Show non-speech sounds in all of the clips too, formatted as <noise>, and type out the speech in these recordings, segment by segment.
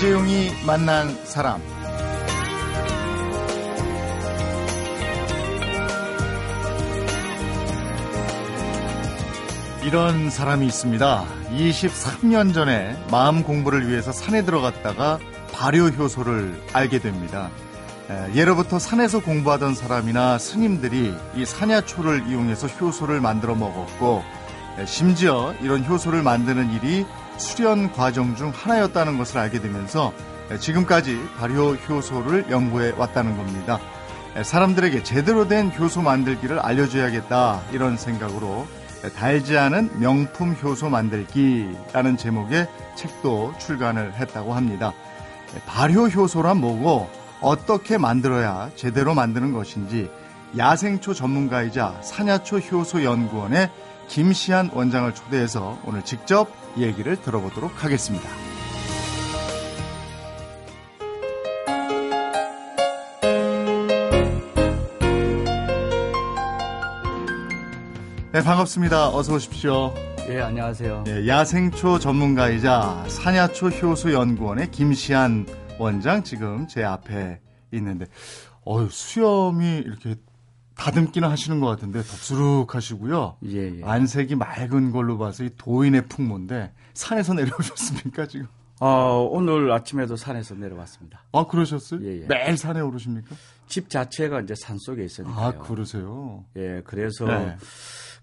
이재용이 만난 사람. 이런 사람이 있습니다. 23년 전에 마음 공부를 위해서 산에 들어갔다가 발효 효소를 알게 됩니다. 예로부터 산에서 공부하던 사람이나 스님들이 이 산야초를 이용해서 효소를 만들어 먹었고 심지어 이런 효소를 만드는 일이 수련 과정 중 하나였다는 것을 알게 되면서 지금까지 발효 효소를 연구해 왔다는 겁니다. 사람들에게 제대로 된 효소 만들기를 알려줘야겠다 이런 생각으로 달지 않은 명품 효소 만들기라는 제목의 책도 출간을 했다고 합니다. 발효 효소란 뭐고 어떻게 만들어야 제대로 만드는 것인지 야생초 전문가이자 산야초 효소 연구원의 김시한 원장을 초대해서 오늘 직접 얘기를 들어보도록 하겠습니다. 네, 반갑습니다. 어서 오십시오. 예, 안녕하세요. 네, 야생초 전문가이자 산야초 효소 연구원의 김시한 원장 지금 제 앞에 있는데 어 수염이 이렇게 다듬기는 하시는 것 같은데 덥수룩하시고요. 예, 예. 안색이 맑은 걸로 봐서 이 도인의 풍모인데 산에서 내려오셨습니까 지금? 어, 오늘 아침에도 산에서 내려왔습니다. 아 그러셨어요? 예, 예. 매일 산에 오르십니까? 집 자체가 이제 산 속에 있으니까요. 아 그러세요? 예, 그래서 네.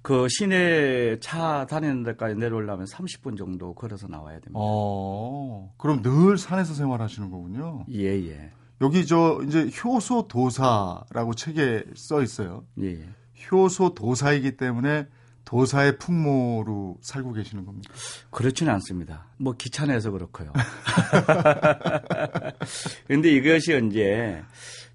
그 시내 차 다니는 데까지 내려오려면 30분 정도 걸어서 나와야 됩니다. 어, 그럼 늘 산에서 생활하시는 거군요. 예, 예. 여기 저 이제 효소 도사라고 책에 써 있어요. 예, 예. 효소 도사이기 때문에 도사의 풍모로 살고 계시는 겁니까? 그렇지는 않습니다. 뭐 귀찮아서 그렇고요. <laughs> 근데 이것이 이제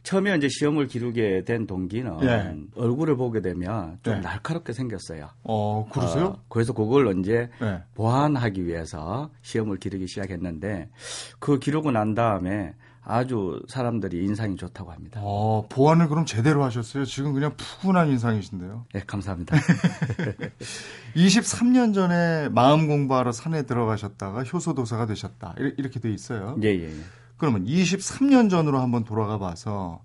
처음에 이제 시험을 기르게 된 동기는 네. 얼굴을 보게 되면 좀 네. 날카롭게 생겼어요. 어, 그러세요? 어, 그래서 그걸 이제 네. 보완하기 위해서 시험을 기르기 시작했는데 그 기르고 난 다음에 아주 사람들이 인상이 좋다고 합니다. 어, 보완을 그럼 제대로 하셨어요? 지금 그냥 푸근한 인상이신데요? 네, 감사합니다. <laughs> 23년 전에 마음 공부하러 산에 들어가셨다가 효소도사가 되셨다. 이렇게 돼 있어요. 예, 예, 예. 그러면 23년 전으로 한번 돌아가 봐서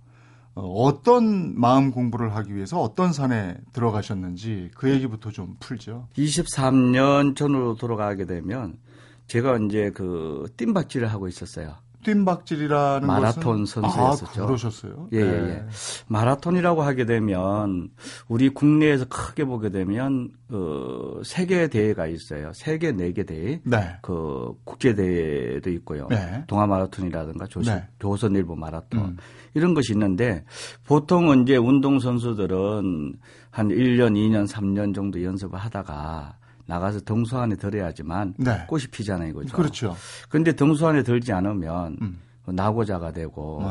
어, 어떤 마음 공부를 하기 위해서 어떤 산에 들어가셨는지 그 얘기부터 좀 풀죠. 23년 전으로 돌아가게 되면 제가 이제 그 뜀박질을 하고 있었어요. 뜀박질이라는 마라톤 것은? 선수였었죠. 아, 그러셨어요? 예, 예, 예. 네. 마라톤이라고 하게 되면 우리 국내에서 크게 보게 되면 어 세계 대회가 있어요. 세계 네개 대회. 네. 그 국제 대회도 있고요. 네. 동아 마라톤이라든가 조선, 네. 조선일보 마라톤 음. 이런 것이 있는데 보통은 이제 운동 선수들은 한 1년, 2년, 3년 정도 연습을 하다가 나가서 등수 안에 들어야지만 네. 꽃이 피잖아요, 이거죠. 그렇죠. 그런데 등수 안에 들지 않으면 음. 나고자가 되고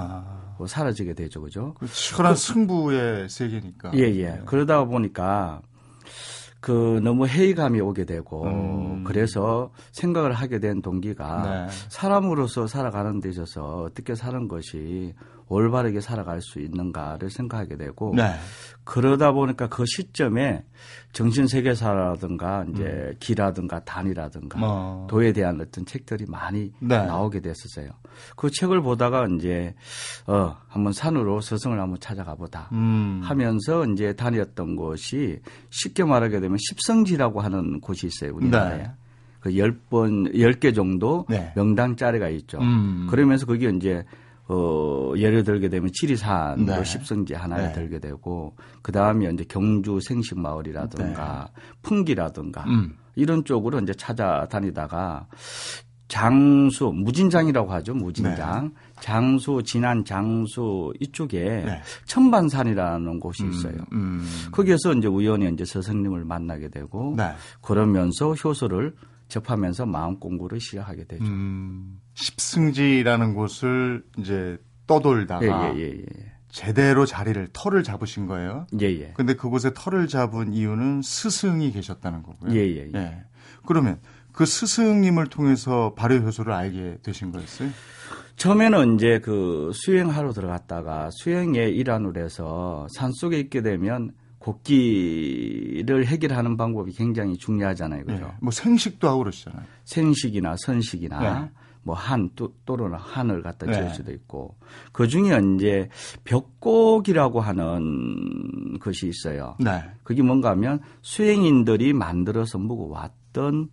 뭐 사라지게 되죠, 그죠? 그 치열한 그, 승부의 세계니까. 예, 예. 네. 그러다 보니까 그 너무 회의감이 오게 되고 음. 그래서 생각을 하게 된 동기가 네. 사람으로서 살아가는 데 있어서 어떻게 사는 것이 올바르게 살아갈 수 있는가를 생각하게 되고 네. 그러다 보니까 그 시점에 정신 세계사라든가 이제 음. 기라든가 단이라든가 어. 도에 대한 어떤 책들이 많이 네. 나오게 됐었어요. 그 책을 보다가 이제 어 한번 산으로 스승을 한번 찾아가 보다 음. 하면서 이제 다녔던 곳이 쉽게 말하게 되면 십성지라고 하는 곳이 있어요 우리나라에. 네. 그 10번, 10개 정도 네. 명당 짜리가 있죠. 음. 그러면서 그게 이제 어, 예를 들게 되면 지리산도 네. 십성지 하나에 네. 들게 되고 그 다음에 이제 경주 생식 마을이라든가 네. 풍기라든가 음. 이런 쪽으로 이제 찾아다니다가 장수 무진장이라고 하죠 무진장 네. 장수 진안 장수 이쪽에 네. 천반산이라는 곳이 음, 있어요. 음, 음. 거기에서 이제 우연히 이제 스승님을 만나게 되고 네. 그러면서 효소를 접하면서 마음 공부를 시작하게 되죠. 음, 십승지라는 곳을 이제 떠돌다가 예, 예, 예, 예. 제대로 자리를 터를 잡으신 거예요. 예, 예. 근데 그곳에 터를 잡은 이유는 스승이 계셨다는 거고요. 예, 예, 예. 예. 그러면 그 스승님을 통해서 발효 효소를 알게 되신 거였어요? 처음에는 이제 그 수행하러 들어갔다가 수행의 일환으로 해서 산 속에 있게 되면 곡기를 해결하는 방법이 굉장히 중요하잖아요. 그죠? 네. 뭐 생식도 하고 그러시잖아요. 생식이나 선식이나 네. 뭐 한, 또, 또는 한을 갖다 지을 네. 수도 있고, 그 중에 이제 벽곡이라고 하는 것이 있어요. 네. 그게 뭔가 하면 수행인들이 만들어서 묵어 왔던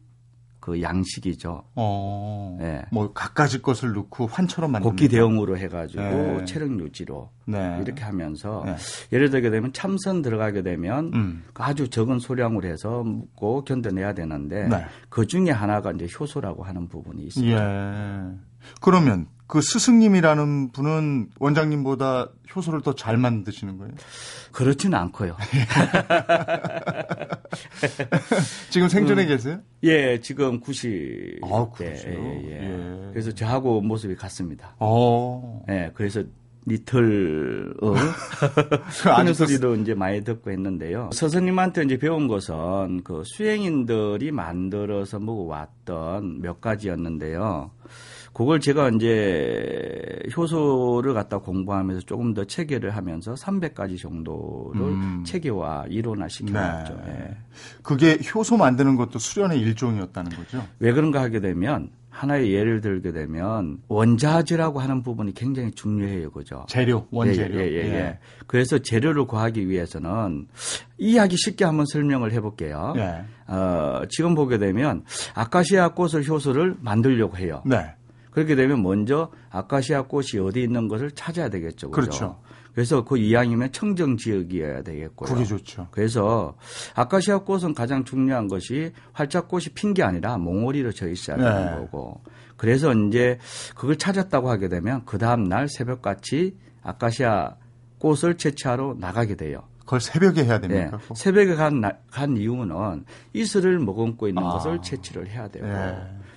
그 양식이죠. 어, 네. 뭐 갖가지 것을 넣고 환처럼 만든 곡기 대용으로 해 가지고 네. 체력 유지로 네. 이렇게 하면서 네. 예를 들게 되면 참선 들어가게 되면 음. 아주 적은 소량으로 해서 묵고 견뎌내야 되는데 네. 그 중에 하나가 이제 효소라고 하는 부분이 있습니다. 예. 그러면 그 스승님이라는 분은 원장님보다 효소를 더 잘 만드시는 거예요? 그렇지는 않고요. <laughs> 지금 생존해 음, 계세요? 예, 지금 90. 아, 그러세요? 예, 예. 예. 그래서 저하고 모습이 같습니다. 어. 예, 그래서 니틀 어 <laughs> 하는 소리도 이제 많이 듣고 했는데요. 스승님한테 이제 배운 것은 그 수행인들이 만들어서 먹어왔던 몇 가지였는데요. 그걸 제가 이제 효소를 갖다 공부하면서 조금 더 체계를 하면서 300가지 정도를 음. 체계화 이론화 시켜놨죠. 네. 네. 그게 효소 만드는 것도 수련의 일종이었다는 거죠? 왜 그런가 하게 되면 하나의 예를 들게 되면 원자재라고 하는 부분이 굉장히 중요해요, 그죠? 재료, 원재료. 예, 예, 예, 예. 예. 그래서 재료를 구하기 위해서는 이해하기 쉽게 한번 설명을 해볼게요. 예. 어, 지금 보게 되면 아카시아 꽃을 효소를 만들려고 해요. 네. 그렇게 되면 먼저 아카시아 꽃이 어디 있는 것을 찾아야 되겠죠. 그렇죠. 그렇죠. 그래서 그 이왕이면 청정 지역이어야 되겠고요. 그게 좋죠. 그래서 아카시아 꽃은 가장 중요한 것이 활짝꽃이 핀 게 아니라 몽오리로 져 있어야 되는 네. 거고. 그래서 이제 그걸 찾았다고 하게 되면 그 다음 날 새벽같이 아카시아 꽃을 채취하러 나가게 돼요. 그걸 새벽에 해야 됩니까? 네. 새벽에 간, 간 이유는 이슬을 머금고 있는 아. 것을 채취를 해야 되고 네.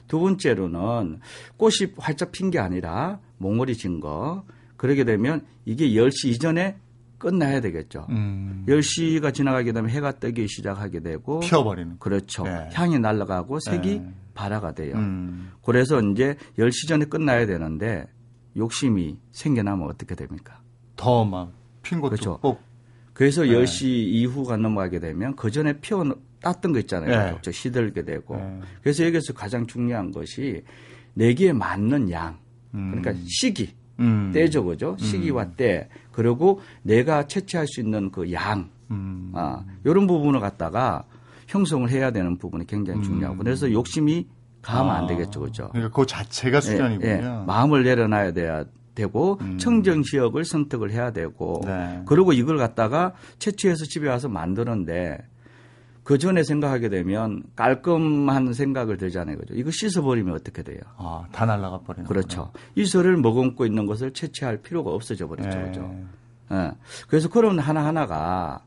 두 번째로는 꽃이 활짝 핀 게 아니라 몽골이 진 거. 그러게 되면 이게 10시 이전에 끝나야 되겠죠. 음. 10시가 지나가게 되면 해가 뜨기 시작하게 되고 피어버리는. 그렇죠. 네. 향이 날아가고 색이 네. 발화가 돼요. 음. 그래서 이제 10시 전에 끝나야 되는데 욕심이 생겨나면 어떻게 됩니까? 더 막 핀 것도 그렇죠. 꼭 그래서 네. 10시 이후가 넘어가게 되면 그 전에 피어 땄던 거 있잖아요. 네. 시들게 되고. 네. 그래서 여기서 가장 중요한 것이 내기에 맞는 양. 그러니까 음. 시기. 음. 때죠, 그죠? 시기와 음. 때. 그리고 내가 채취할 수 있는 그 양. 음. 아, 요런 부분을 갖다가 형성을 해야 되는 부분이 굉장히 중요하고. 음. 그래서 욕심이 가면 아. 안 되겠죠, 그죠? 그러니까 그 자체가 수련이군요. 예, 예. 마음을 내려놔야 돼야 되고 음. 청정 지역을 선택을 해야 되고 네. 그리고 이걸 갖다가 채취해서 집에 와서 만드는데 그 전에 생각하게 되면 깔끔한 생각을 들잖아요. 그죠? 이거 씻어버리면 어떻게 돼요? 아, 다 날아가 버리는 그렇죠. 이슬을 머금고 있는 것을 채취할 필요가 없어져 버렸죠. 네. 그죠? 예. 그래서 그런 하나하나가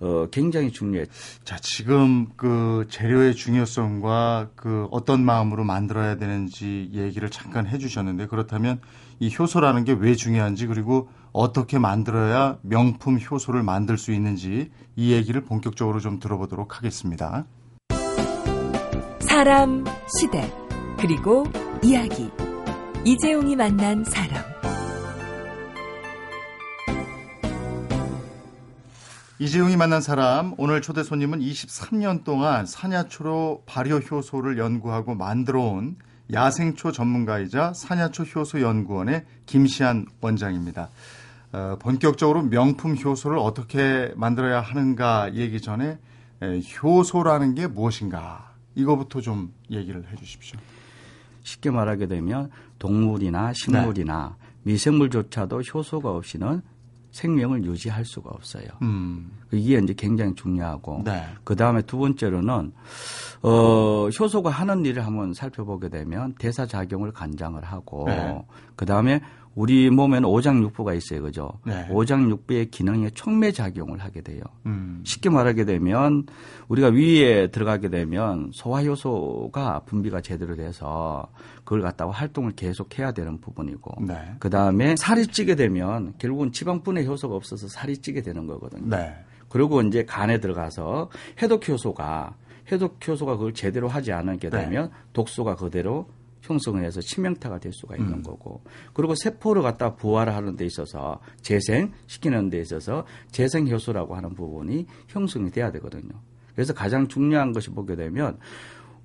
어, 굉장히 중요해. 자, 지금 그 재료의 중요성과 그 어떤 마음으로 만들어야 되는지 얘기를 잠깐 해 주셨는데 그렇다면 이 효소라는 게 왜 중요한지 그리고 어떻게 만들어야 명품 효소를 만들 수 있는지 이 얘기를 본격적으로 좀 들어보도록 하겠습니다. 사람, 시대, 그리고 이야기. 이재용이 만난 사람. 이재용이 만난 사람 오늘 초대 손님은 23년 동안 사냐초로 발효 효소를 연구하고 만들어 온 야생초 전문가이자 사냐초 효소 연구원의 김시안 원장입니다. 어, 본격적으로 명품 효소를 어떻게 만들어야 하는가 얘기 전에 에, 효소라는 게 무엇인가 이거부터 좀 얘기를 해 주십시오. 쉽게 말하게 되면 동물이나 식물이나 네. 미생물조차도 효소가 없이는 생명을 유지할 수가 없어요. 음. 이게 이제 굉장히 중요하고 네. 그 다음에 두 번째로는 어, 효소가 하는 일을 한번 살펴보게 되면 대사 작용을 간장을 하고 네. 그 다음에 우리 몸에는 오장육부가 있어요, 그죠? 네. 오장육부의 기능에 촉매 작용을 하게 돼요. 음. 쉽게 말하게 되면 우리가 위에 들어가게 되면 소화효소가 분비가 제대로 돼서 그걸 갖다가 활동을 계속 해야 되는 부분이고, 네. 그 다음에 살이 찌게 되면 결국은 지방분해 효소가 없어서 살이 찌게 되는 거거든요. 네. 그리고 이제 간에 들어가서 해독 효소가 해독 효소가 그걸 제대로 하지 않게 되면 네. 독소가 그대로 형성을 해서 치명타가 될 수가 있는 음. 거고 그리고 세포를 갖다 부활하는 데 있어서 재생시키는 데 있어서 재생 효소라고 하는 부분이 형성이 돼야 되거든요. 그래서 가장 중요한 것이 보게 되면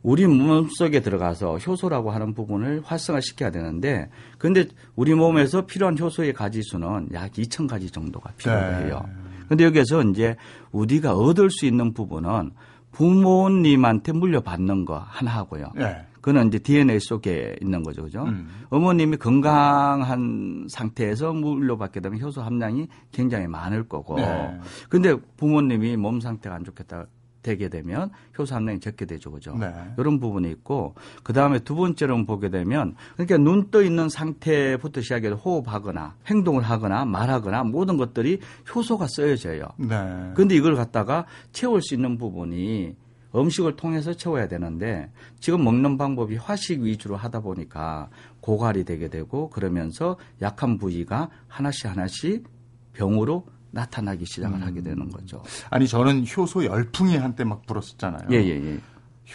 우리 몸속에 들어가서 효소라고 하는 부분을 활성화시켜야 되는데 근데 우리 몸에서 필요한 효소의 가지 수는 약 2,000가지 정도가 필요해요. 네. 근데 여기서 이제 우리가 얻을 수 있는 부분은 부모님한테 물려받는 거 하나 하고요. 네. 그는 이제 DNA 속에 있는 거죠. 그죠? 음. 어머님이 건강한 상태에서 물려받게 되면 효소 함량이 굉장히 많을 거고. 네. 근데 부모님이 몸 상태가 안 좋겠다 되게 되면 효소 함량이 적게 되죠. 그죠? 네. 이런 부분이 있고 그다음에 두 번째로 보게 되면 그러니까 눈 떠 있는 상태부터 시작해서 호흡하거나 행동을 하거나 말하거나 모든 것들이 효소가 쓰여져요. 네. 근데 이걸 갖다가 채울 수 있는 부분이 음식을 통해서 채워야 되는데 지금 먹는 방법이 화식 위주로 하다 보니까 고갈이 되게 되고 그러면서 약한 부위가 하나씩 하나씩 병으로 나타나기 시작을 음. 하게 되는 거죠. 아니 저는 효소 열풍이 한때 막 불었었잖아요. 예, 예, 예.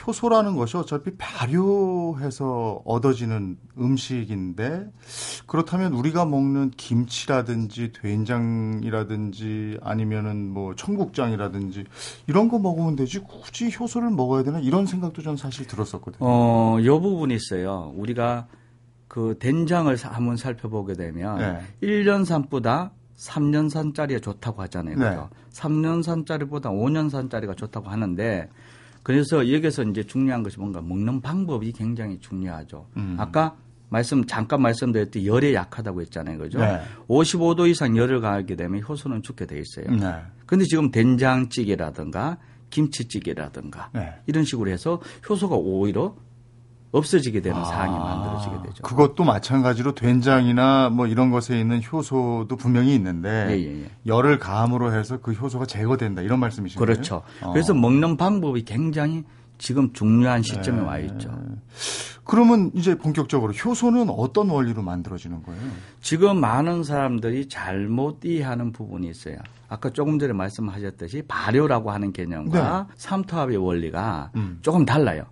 효소라는 것이 어차피 발효해서 얻어지는 음식인데 그렇다면 우리가 먹는 김치라든지 된장이라든지 아니면은 뭐 청국장이라든지 이런 거 먹으면 되지 굳이 효소를 먹어야 되나 이런 생각도 전 사실 들었었거든요. 어, 요 부분이 있어요. 우리가 그 된장을 한번 살펴보게 되면 네. 1년산보다 3년산짜리가 좋다고 하잖아요. 그죠? 네. 3년산짜리보다 5년산짜리가 좋다고 하는데 그래서 여기서 이제 중요한 것이 뭔가 먹는 방법이 굉장히 중요하죠. 음. 아까 말씀 잠깐 말씀드렸듯이 열에 약하다고 했잖아요. 그죠? 네. 55도 이상 열을 가하게 되면 효소는 죽게 돼 있어요. 네. 근데 지금 된장찌개라든가 김치찌개라든가 네. 이런 식으로 해서 효소가 오히려 없어지게 되는 아, 상황이 만들어지게 되죠. 그것도 마찬가지로 된장이나 뭐 이런 것에 있는 효소도 분명히 있는데 예, 예, 예. 열을 가함으로 해서 그 효소가 제거된다 이런 말씀이신가요? 그렇죠. 어. 그래서 먹는 방법이 굉장히 지금 중요한 시점에 네. 와 있죠. 그러면 이제 본격적으로 효소는 어떤 원리로 만들어지는 거예요? 지금 많은 사람들이 잘못 이해하는 부분이 있어요. 아까 조금 전에 말씀하셨듯이 발효라고 하는 개념과 네. 삼투압의 원리가 음. 조금 달라요.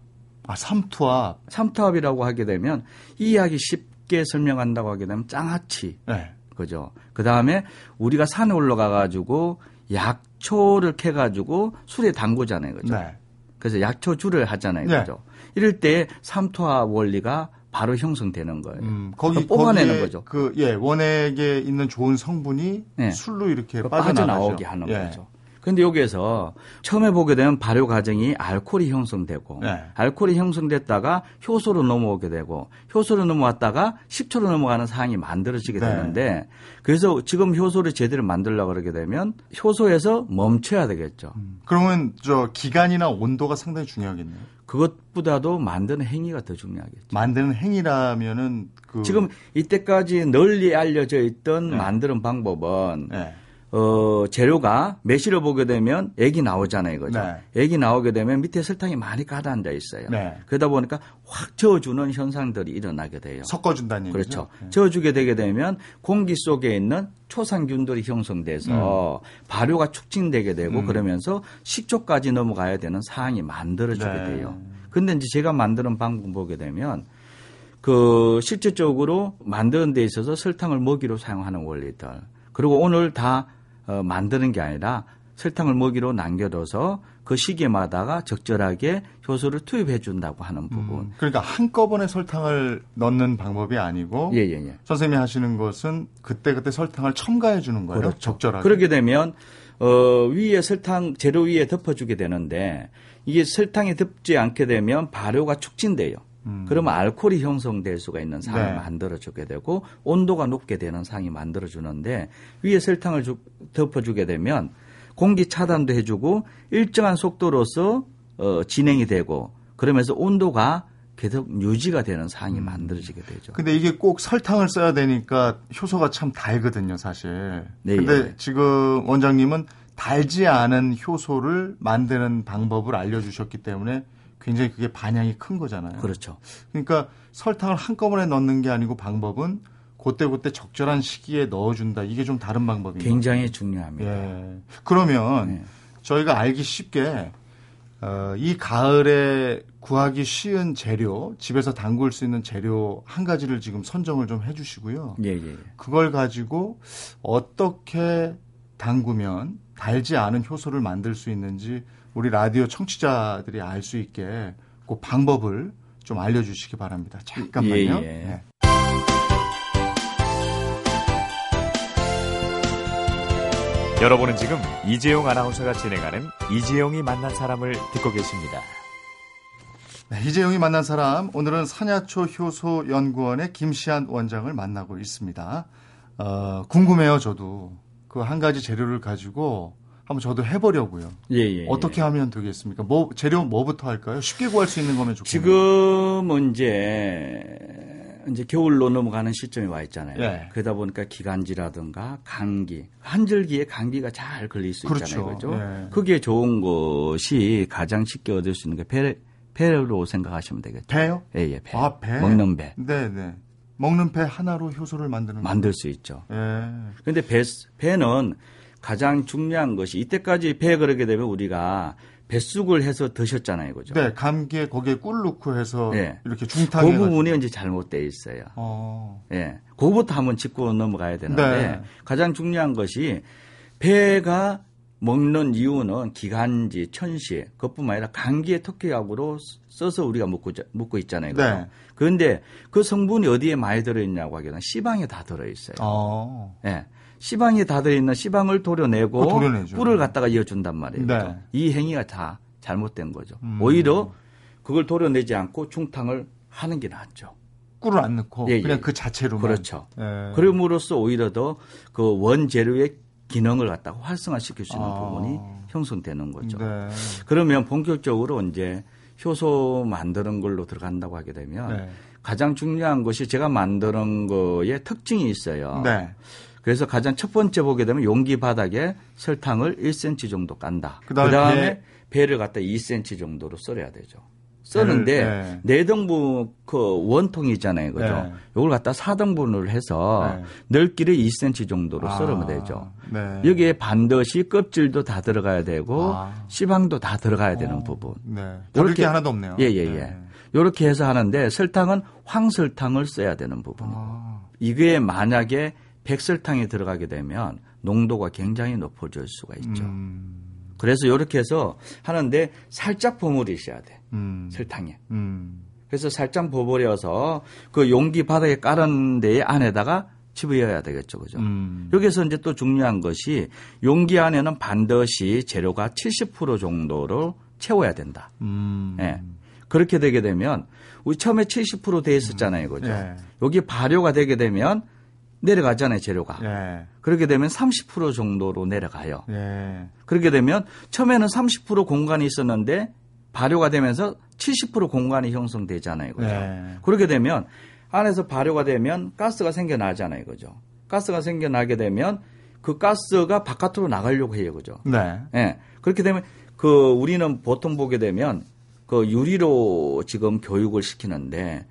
아, 삼투압. 삼투압이라고 하게 되면 이해하기 쉽게 설명한다고 하게 되면 짱아치. 네. 그죠. 그 다음에 우리가 산에 올라가 가지고 약초를 캐 가지고 술에 담그잖아요. 그죠. 네. 그래서 약초주를 하잖아요. 네. 그죠. 이럴 때 삼투압 원리가 바로 형성되는 거예요. 음, 거기 뽑아내는 거죠. 그 예, 원액에 있는 좋은 성분이 네. 술로 이렇게 빠져나오게 하는 예. 거죠. 근데 여기에서 처음에 보게 되면 발효 과정이 알코올이 형성되고 네. 알코올이 형성됐다가 효소로 넘어오게 되고 효소로 넘어왔다가 식초로 넘어가는 상황이 만들어지게 네. 되는데 그래서 지금 효소를 제대로 만들려고 그러게 되면 효소에서 멈춰야 되겠죠. 음. 그러면 저 기간이나 온도가 상당히 중요하겠네요. 그것보다도 만드는 행위가 더 중요하겠죠. 만드는 행위라면은 그 지금 이때까지 널리 알려져 있던 네. 만드는 방법은 네. 어, 재료가 매실을 보게 되면 액이 나오잖아요. 그죠? 네. 액이 나오게 되면 밑에 설탕이 많이 가라앉아 있어요. 네. 그러다 보니까 확 저어주는 현상들이 일어나게 돼요. 섞어준다는 얘기죠. 그렇죠. 네. 저어주게 되게 되면 공기 속에 있는 초산균들이 형성돼서 음. 발효가 촉진되게 되고 음. 그러면서 식초까지 넘어가야 되는 상황이 만들어지게 네. 돼요. 근데 이제 제가 만드는 방법 보게 되면 그 실질적으로 만드는 데 있어서 설탕을 먹이로 사용하는 원리들 그리고 오늘 다 어, 만드는 게 아니라 설탕을 먹이로 남겨둬서 그 시기마다가 적절하게 효소를 투입해 준다고 하는 부분. 음, 그러니까 한꺼번에 설탕을 넣는 방법이 아니고 예, 예, 예. 선생님이 하시는 것은 그때그때 설탕을 첨가해 주는 거예요. 그렇죠. 적절하게. 그렇게 되면 어, 위에 설탕 재료 위에 덮어 주게 되는데 이게 설탕이 덮지 않게 되면 발효가 촉진돼요. 음. 그러면 알코올이 형성될 수가 있는 상황을 네. 만들어주게 되고 온도가 높게 되는 상황이 만들어주는데 위에 설탕을 주, 덮어주게 되면 공기 차단도 해주고 일정한 속도로서 어, 진행이 되고 그러면서 온도가 계속 유지가 되는 상황이 음. 만들어지게 되죠. 근데 이게 꼭 설탕을 써야 되니까 효소가 참 달거든요, 사실. 네. 근데 예. 지금 원장님은 달지 않은 효소를 만드는 방법을 알려주셨기 때문에 굉장히 그게 반향이 큰 거잖아요. 그렇죠. 그러니까 설탕을 한꺼번에 넣는 게 아니고 방법은 그때그때 적절한 시기에 넣어준다. 이게 좀 다른 방법입니다. 굉장히 중요합니다. 예. 그러면 네. 저희가 알기 쉽게 어, 이 가을에 구하기 쉬운 재료, 집에서 담글 수 있는 재료 한 가지를 지금 선정을 좀 해주시고요. 예, 예. 그걸 가지고 어떻게 담그면 달지 않은 효소를 만들 수 있는지 우리 라디오 청취자들이 알 수 있게 그 방법을 좀 알려주시기 바랍니다. 잠깐만요. 예, 예. 네. 여러분은 지금 이재용 아나운서가 진행하는 이재용이 만난 사람을 듣고 계십니다. 네, 이재용이 만난 사람 오늘은 산야초 효소 연구원의 김시안 원장을 만나고 있습니다. 어, 궁금해요, 저도 그 한 가지 재료를 가지고 한번 저도 해보려고요. 예, 예, 예. 어떻게 하면 되겠습니까? 뭐 재료 뭐부터 할까요? 쉽게 구할 수 있는 거면 좋겠네요. 지금은 이제 이제 겨울로 넘어가는 시점이 와 있잖아요. 예. 그러다 보니까 기관지라든가 감기, 한절기에 감기가 잘 걸릴 수 그렇죠. 있잖아요. 그죠? 예. 그게 좋은 것이 가장 쉽게 얻을 수 있는 게 배, 배로 생각하시면 되겠죠. 배요? 예, 예, 배. 아, 배. 먹는 배. 네, 네. 먹는 배 하나로 효소를 만드는 만들 수 있죠. 예. 그런데 배 배는 가장 중요한 것이 이때까지 배 그러게 되면 우리가 뱃쑥을 해서 드셨잖아요, 그죠? 네, 감기에 거기에 꿀 넣고 해서 네. 이렇게 중탕. 그 부분이 이제 잘못돼 있어요. 어. 예, 네. 그거부터 한번 짚고 넘어가야 되는데 네. 가장 중요한 것이 배가 먹는 이유는 기관지, 천시, 그것뿐만 아니라 감기의 특효약으로 써서 우리가 먹고, 먹고 있잖아요. 네. 그런데 그 성분이 어디에 많이 들어있냐고 하기에는 시방에 다 들어있어요. 어. 네. 시방이 다 들어있는 시방을 도려내고 꿀을 갖다가 이어준단 말이에요. 네. 이 행위가 다 잘못된 거죠. 음. 오히려 그걸 도려내지 않고 중탕을 하는 게 낫죠. 꿀을 안 넣고 예, 그냥 예. 그 자체로만. 그렇죠. 예. 그럼으로써 오히려 더 그 원재료의 기능을 갖다가 활성화시킬 수 있는 아. 부분이 형성되는 거죠. 네. 그러면 본격적으로 이제 효소 만드는 걸로 들어간다고 하게 되면 네. 가장 중요한 것이 제가 만드는 거에 특징이 있어요. 네. 그래서 가장 첫 번째 보게 되면 용기 바닥에 설탕을 1cm 정도 깐다. 그 다음에 배. 를 갖다 2cm 정도로 썰어야 되죠. 써는데 네. 네. 등분 그 원통이 있잖아요, 그죠? 네. 요걸 갖다 4등분을 해서 네. 넓기를 2cm 정도로 아, 썰으면 되죠. 네. 여기에 반드시 껍질도 다 들어가야 되고 아. 시방도 다 들어가야 어, 되는 부분. 네. 이렇게 하나도 없네요. 예, 예, 예. 이렇게 해서 하는데 설탕은 황설탕을 써야 되는 부분이고 아. 이게 만약에 백설탕이 들어가게 되면 농도가 굉장히 높아질 수가 있죠. 음. 그래서 이렇게 해서 하는데 살짝 버무리셔야 돼. 음. 설탕에. 음. 그래서 살짝 버무려서 그 용기 바닥에 깔은 데 안에다가 집어넣어야 되겠죠. 그죠? 음. 여기서 이제 또 중요한 것이 용기 안에는 반드시 재료가 70% 정도로 채워야 된다. 음. 예. 그렇게 되게 되면 우리 처음에 70%돼 있었잖아요. 그죠? 예. 여기 발효가 되게 되면 내려가잖아요, 재료가. 예. 그렇게 되면 30% 정도로 내려가요. 예. 그렇게 되면 처음에는 30% 공간이 있었는데 발효가 되면서 70% 공간이 형성되잖아요. 그죠? 예. 그렇게 되면 안에서 발효가 되면 가스가 생겨나잖아요. 그죠? 가스가 생겨나게 되면 그 가스가 바깥으로 나가려고 해요. 그죠? 네. 예. 그렇게 되면 그 우리는 보통 보게 되면 그 유리로 지금 교육을 시키는데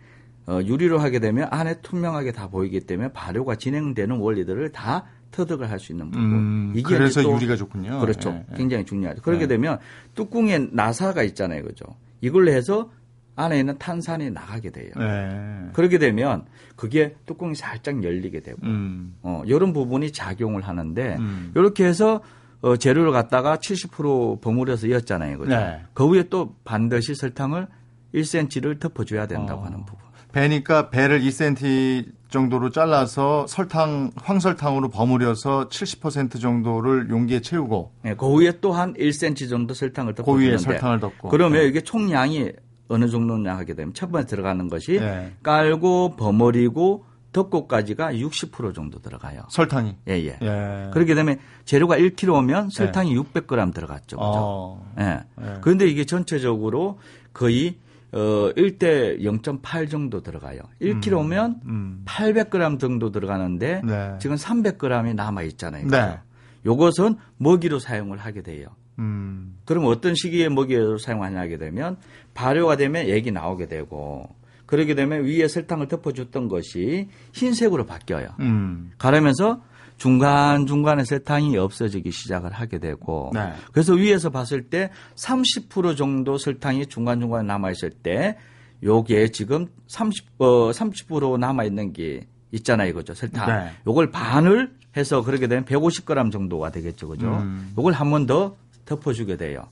어, 유리로 하게 되면 안에 투명하게 다 보이기 때문에 발효가 진행되는 원리들을 다 터득을 할 수 있는 부분. 음, 이게 그래서 또, 유리가 좋군요. 그렇죠. 예, 예. 굉장히 중요하죠. 그렇게 예. 되면 뚜껑에 나사가 있잖아요. 그죠? 이걸로 해서 안에 있는 탄산이 나가게 돼요. 예. 그렇게 되면 그게 뚜껑이 살짝 열리게 되고, 음. 어, 이런 부분이 작용을 하는데, 음. 이렇게 해서 어, 재료를 갖다가 70% 버무려서 이었잖아요. 그죠? 네. 그 위에 또 반드시 설탕을 1cm를 덮어줘야 된다고 어. 하는 부분. 배니까 배를 2cm 정도로 잘라서 설탕 황설탕으로 버무려서 70% 정도를 용기에 채우고 네, 그 위에 또 한 1cm 정도 설탕을 덮고 그 위에 설탕을 덮고 그러면 네. 이게 총량이 어느 정도냐 하게 되면 첫 번째 들어가는 것이 네. 깔고 버무리고 덮고까지가 60% 정도 들어가요. 설탕이. 예, 예. 예. 그렇게 되면 재료가 1kg면 설탕이 예. 600g 들어갔죠. 그죠? 어. 예. 예. 그런데 이게 전체적으로 거의 어, 1대 0.8 정도 들어가요. 1kg면 음, 음. 800g 정도 들어가는데 네. 지금 300g이 남아 있잖아요. 네. 요것은 먹이로 사용을 하게 돼요. 음. 그럼 어떤 시기에 먹이로 사용하냐 하게 되면 발효가 되면 액이 나오게 되고 그러게 되면 위에 설탕을 덮어줬던 것이 흰색으로 바뀌어요. 음. 가르면서 중간중간에 설탕이 없어지기 시작을 하게 되고 네. 그래서 위에서 봤을 때 30% 정도 설탕이 중간중간에 남아 있을 때 요게 지금 30, 어, 30% 남아 있는 게 있잖아요. 그죠. 설탕. 네. 요걸 반을 해서 그렇게 되면 150g 정도가 되겠죠. 그죠. 음. 요걸 한 번 더 덮어주게 돼요.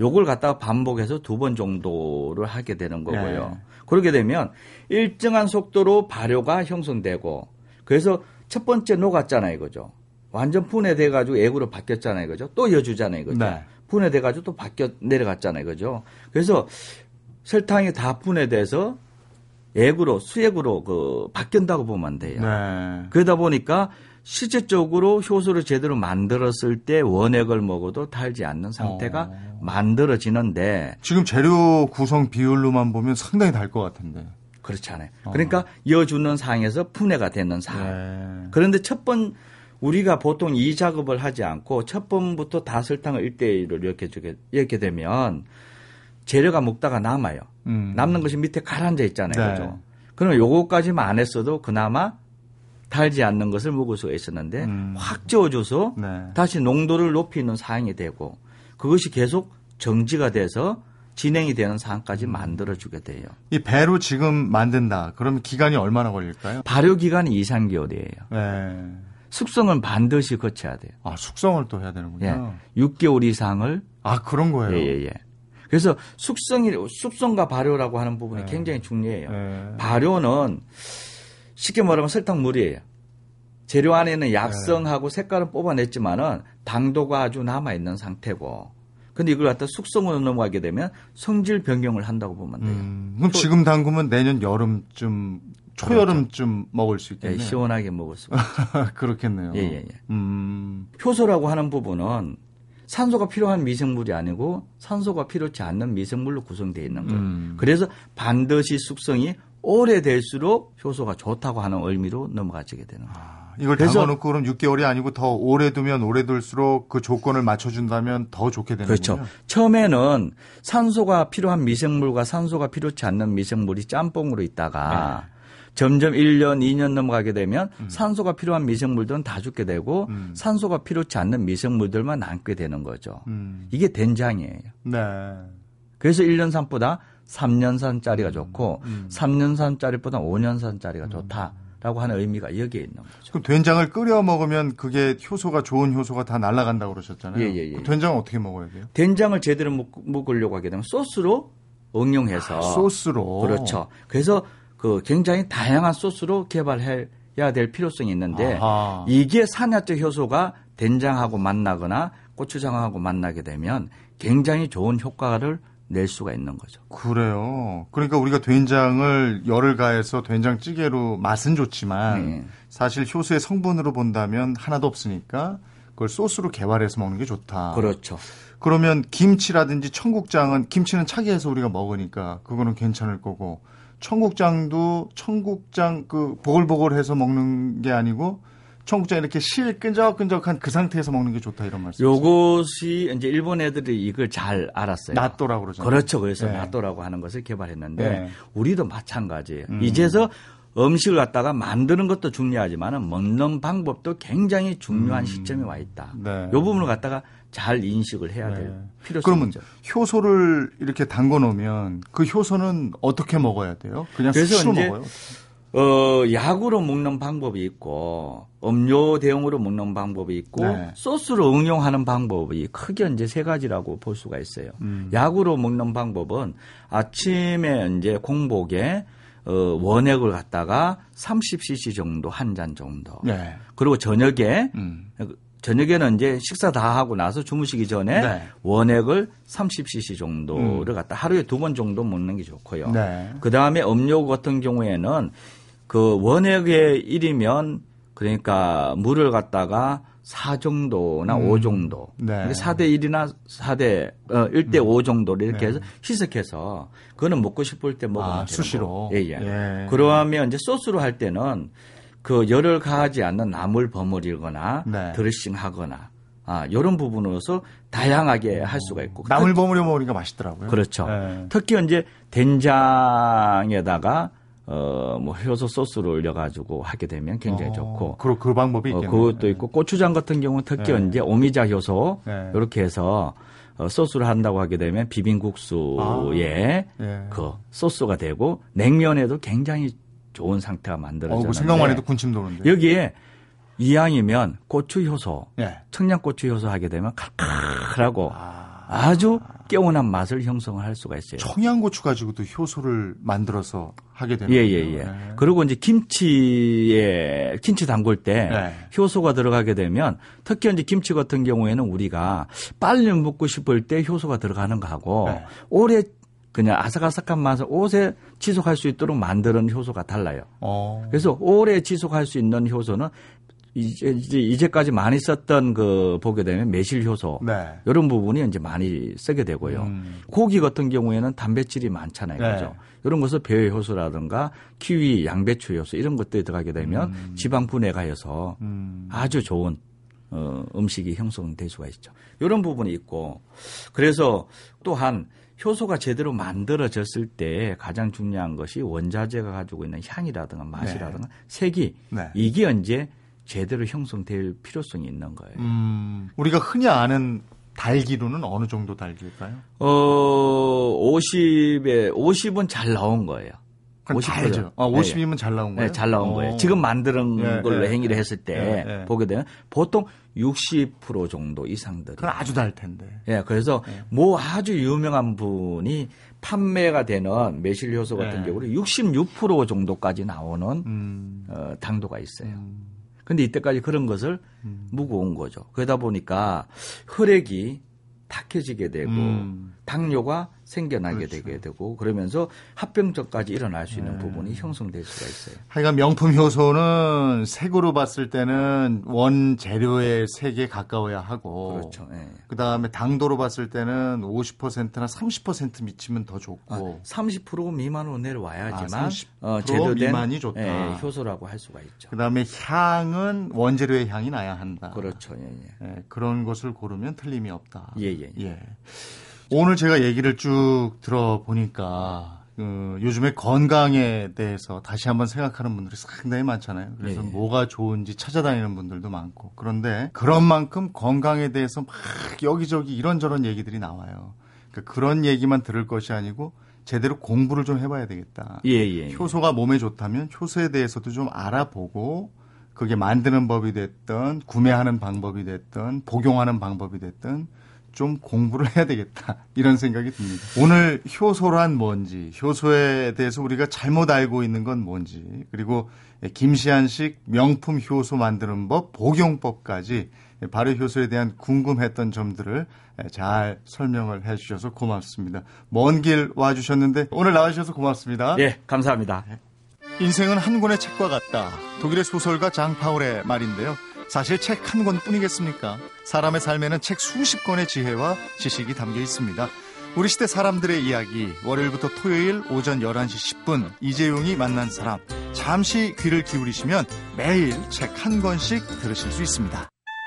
요걸 갖다가 반복해서 두 번 정도를 하게 되는 거고요. 네. 그렇게 되면 일정한 속도로 발효가 형성되고 그래서 첫 번째 녹았잖아요, 이거죠. 완전 분해돼 가지고 액으로 바뀌었잖아요, 그죠? 또 여주잖아요, 이거죠. 네. 분해돼 가지고 또 바뀌어 내려갔잖아요, 그죠? 그래서 설탕이 다 분해돼서 액으로 수액으로 그 바뀐다고 보면 안 돼요. 네. 그러다 보니까 실질적으로 효소를 제대로 만들었을 때 원액을 먹어도 달지 않는 상태가 어. 만들어지는데 지금 재료 구성 비율로만 보면 상당히 달 것 같은데. 그렇지 않아요. 그러니까 여주는 상에서 분해가 되는 상. 네. 그런데 첫 번 우리가 보통 이 작업을 하지 않고 첫 번부터 다 설탕을 1대1로 이렇게 이렇게 되면 재료가 먹다가 남아요. 음. 남는 것이 밑에 가라앉아 있잖아요. 네. 그죠? 그러면 요거까지만 안 했어도 그나마 달지 않는 것을 먹을 수가 있었는데 음. 확 저어줘서 네. 다시 농도를 높이는 사항이 되고 그것이 계속 정지가 돼서 진행이 되는 사항까지 만들어주게 돼요. 이 배로 지금 만든다. 그러면 기간이 얼마나 걸릴까요? 발효 기간이 2, 3개월이에요. 네. 숙성은 반드시 거쳐야 돼요. 아, 숙성을 또 해야 되는군요. 예. 6개월 이상을 아, 그런 거예요. 예, 예, 예. 그래서 숙성이 숙성과 발효라고 하는 부분이 네. 굉장히 중요해요. 예. 발효는 쉽게 말하면 설탕물이에요. 재료 안에는 네. 약성하고 색깔은 뽑아냈지만은 당도가 아주 남아 있는 상태고. 근데 이걸 갖다 숙성으로 넘어가게 되면 성질 변경을 한다고 보면 돼요. 음, 그럼 지금 담그면 내년 여름쯤, 초여름쯤 먹을 수 예, 있겠네요. 시원하게 먹을 수. <laughs> 그렇겠네요. 예, 예, 예. 음, 효소라고 하는 부분은 산소가 필요한 미생물이 아니고 산소가 필요치 않는 미생물로 구성되어 있는 거예요. 음. 그래서 반드시 숙성이 오래될수록 효소가 좋다고 하는 의미로 넘어가지게 되는 거예요. 아, 이걸 담아놓고 그럼 6개월이 아니고 더 오래 두면 오래 둘수록 그 조건을 맞춰준다면 더 좋게 되는군요. 그렇죠. 처음에는 산소가 필요한 미생물과 산소가 필요치 않는 미생물이 짬뽕으로 있다가 네. 점점 1년, 2년 넘어가게 되면 음. 산소가 필요한 미생물들은 다 죽게 되고 산소가 필요치 않는 미생물들만 남게 되는 거죠. 음, 이게 된장이에요. 네. 그래서 1년 산보다 3년산짜리가 좋고 음. 3년산짜리보다 5년산짜리가 좋다 라고 하는 의미가 여기에 있는 거죠. 그럼 된장을 끓여 먹으면 그게 효소가 좋은 효소가 다 날아간다고 그러셨잖아요. 예, 예, 예. 그 된장은 어떻게 먹어야 돼요? 된장을 제대로 먹, 먹으려고 하게 되면 소스로 응용해서 소스로. 그렇죠. 그래서 그 굉장히 다양한 소스로 개발해야 될 필요성이 있는데 아하. 이게 산야적 효소가 된장하고 만나거나 고추장하고 만나게 되면 굉장히 좋은 효과를 낼 수가 있는 거죠. 그래요. 그러니까 우리가 된장을 열을 가해서 된장찌개로 맛은 좋지만 네. 사실 효소의 성분으로 본다면 하나도 없으니까 그걸 소스로 개발해서 먹는 게 좋다. 그렇죠. 그러면 김치라든지 청국장은 김치는 차게 해서 우리가 먹으니까 그거는 괜찮을 거고 청국장도 청국장 그 보글보글해서 먹는 게 아니고 청국장 이렇게 실 끈적끈적한 그 상태에서 먹는 게 좋다 이런 말씀. 요것이 이제 일본 애들이 이걸 잘 알았어요. 낫또라고 그러잖아요. 그렇죠. 그래서 네. 나또라고 하는 것을 개발했는데 네. 음. 우리도 마찬가지예요. 이제서 음식을 갖다가 만드는 것도 중요하지만 먹는 방법도 굉장히 중요한 시점에 와 있다. 음. 네. 이 부분을 갖다가 잘 인식을 해야 될 네. 필요성이 그러면 있죠. 효소를 이렇게 담궈 놓으면 그 효소는 어떻게 먹어야 돼요? 그냥 그래서 수시로 이제 먹어요? 어, 약으로 먹는 방법이 있고 음료 대용으로 먹는 방법이 있고 네. 소스로 응용하는 방법이 크게 이제 세 가지라고 볼 수가 있어요. 음. 약으로 먹는 방법은 아침에 이제 공복에 어, 원액을 갖다가 30cc 정도 한 잔 정도. 네. 그리고 저녁에 음. 저녁에는 이제 식사 다 하고 나서 주무시기 전에 네. 원액을 30cc 정도를 갖다 하루에 두 번 정도 먹는 게 좋고요. 네. 그 다음에 음료 같은 경우에는 그 원액의 1이면 그러니까 물을 갖다가 4 정도나 5 정도. 네. 4대 1이나 4대 어 1대 5 정도를 이렇게 해서 희석해서 그거는 먹고 싶을 때 먹으면 아, 수시로. 예, 예. 예. 그러면 이제 소스로 할 때는 그 열을 가하지 않는 나물 버무리거나 네. 드레싱하거나 아, 이런 부분으로서 다양하게 할 수가 있고 나물 버무려 먹으니까 맛있더라고요. 그렇죠. 네. 특히 이제 된장에다가 어, 뭐 효소 소스를 올려가지고 하게 되면 굉장히 어, 좋고. 그, 그 방법이 어, 있겠네요. 그것도 있고 고추장 같은 경우는 특히 네. 이제 오미자 효소 네. 이렇게 해서 어, 소스를 한다고 하게 되면 비빔국수에 예. 그 소스가 되고 냉면에도 굉장히 좋은 상태가 어, 만들어져요. 그 생각만 해도 군침 도는데. 여기에 이왕이면 고추 효소, 예. 청양고추 효소 하게 되면 칼칼하고 아 주 깨어난 맛을 형성할 수가 있어요. 청양고추 가지고도 효소를 만들어서 하게 되는 예, 예, 예. 네. 그리고 이제 김치에 김치 담글 때 네. 효소가 들어가게 되면 특히 이제 김치 같은 경우에는 우리가 빨리 먹고 싶을 때 효소가 들어가는 거하고 네. 오래 그냥 아삭아삭한 맛을 오래 지속할 수 있도록 만드는 효소가 달라요. 어. 그래서 오래 지속할 수 있는 효소는 이제, 이제 이제까지 많이 썼던 그 보게 되면 매실 효소 네. 이런 부분이 이제 많이 쓰게 되고요. 음. 고기 같은 경우에는 단백질이 많잖아요. 네. 그죠? 이런 것을 배회 효소라든가 키위, 양배추 효소 이런 것들이 들어가게 되면 음. 지방 분해가 해서 음. 아주 좋은 어, 음식이 형성될 수가 있죠. 이런 부분이 있고 그래서 또한 효소가 제대로 만들어졌을 때 가장 중요한 것이 원자재가 가지고 있는 향이라든가 맛이라든가 네. 색이 네. 이게 언제 제대로 형성될 필요성이 있는 거예요. 음, 우리가 흔히 아는 달기로는 어느 정도 달기일까요? 어, 50에 50은 잘 나온 거예요. 50 달죠. 아, 50이면 네. 잘 나온 거예요? 네, 잘 나온 오. 거예요. 지금 만드는 네, 걸로 네, 행위를 했을 때 네, 보게 되면 보통 60% 정도 이상들이. 그건 아주 달 텐데. 예, 그래서 뭐 아주 유명한 분이 판매가 되는 매실 효소 같은 경우는 66% 정도까지 나오는 음. 어, 당도가 있어요. 음. 근데 이때까지 그런 것을 음. 무거운 거죠. 그러다 보니까 혈액이 탁해지게 되고 음. 당뇨가 생겨나게 그렇죠. 되게 되고 그러면서 합병증까지 일어날 수 있는 네. 부분이 형성될 수가 있어요. 하여간 명품 효소는 색으로 봤을 때는 원 재료의 색에 가까워야 하고 그렇죠. 네. 그다음에 당도로 봤을 때는 50%나 30% 미치면 더 좋고 아, 30% 미만으로 내려와야지만 아, 어, 제대된 미만이 좋다. 네, 효소라고 할 수가 있죠. 그다음에 향은 원재료의 향이 나야 한다. 그렇죠. 예, 예. 네, 그런 것을 고르면 틀림이 없다. 예, 예. 예. 오늘 제가 얘기를 쭉 들어보니까 그 요즘에 건강에 대해서 다시 한번 생각하는 분들이 상당히 많잖아요. 그래서 네. 뭐가 좋은지 찾아다니는 분들도 많고. 그런데 그런 만큼 건강에 대해서 막 여기저기 이런저런 얘기들이 나와요. 그러니까 그런 얘기만 들을 것이 아니고 제대로 공부를 좀 해봐야 되겠다. 예, 예, 예. 효소가 몸에 좋다면 효소에 대해서도 좀 알아보고 그게 만드는 법이 됐든 구매하는 방법이 됐든 복용하는 방법이 됐든 좀 공부를 해야 되겠다 <laughs> 이런 생각이 듭니다. 오늘 효소란 뭔지, 효소에 대해서 우리가 잘못 알고 있는 건 뭔지, 그리고 김시한식 명품 효소 만드는 법, 복용법까지 발효 효소에 대한 궁금했던 점들을 잘 설명을 해주셔서 고맙습니다. 먼 길 와주셨는데 오늘 나와주셔서 고맙습니다. 예, 감사합니다. 인생은 한 권의 책과 같다. 독일의 소설가 장 파울의 말인데요. 사실 책 한 권뿐이겠습니까? 사람의 삶에는 책 수십 권의 지혜와 지식이 담겨 있습니다. 우리 시대 사람들의 이야기 월요일부터 토요일 오전 11시 10분 이재용이 만난 사람 잠시 귀를 기울이시면 매일 책 한 권씩 들으실 수 있습니다.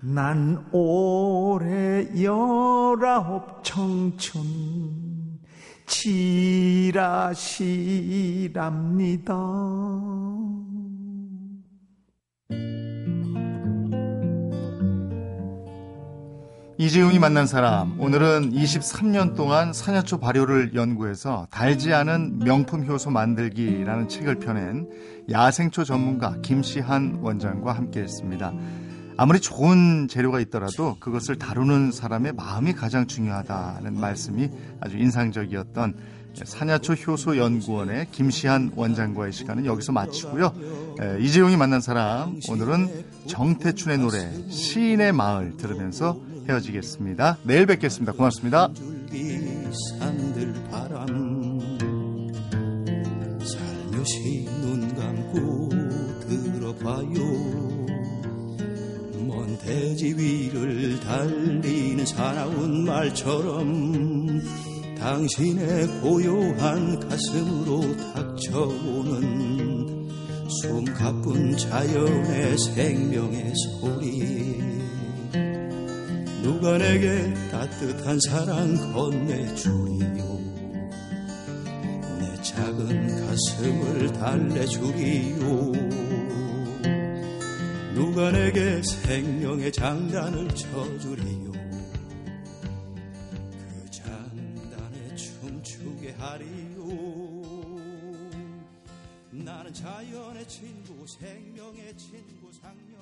난 올해 열아홉 청춘 지라시랍니다. 이재용이 만난 사람 오늘은 23년 동안 산야초 발효를 연구해서 달지 않은 명품 효소 만들기라는 책을 펴낸 야생초 전문가 김시한 원장과 함께 했습니다. 아무리 좋은 재료가 있더라도 그것을 다루는 사람의 마음이 가장 중요하다는 말씀이 아주 인상적이었던 산야초 효소 연구원의 김시한 원장과의 시간은 여기서 마치고요. 이재용이 만난 사람 오늘은 정태춘의 노래 시인의 마을 들으면서 헤어지겠습니다. 내일 뵙겠습니다. 고맙습니다. 살며시 눈 감고 들어봐요. 먼 대지 위를 달리는 사나운 말처럼 당신의 고요한 가슴으로 닥쳐오는 숨 가쁜 자연의 생명의 소리. 누가 내게 따뜻한 사랑 건네주리요? 작은 가슴을 달래주리요 누가 내게 생명의 장단을 쳐주리요? 그 장단에 춤추게 하리요. 나는 자연의 친구 생명의 친구 상념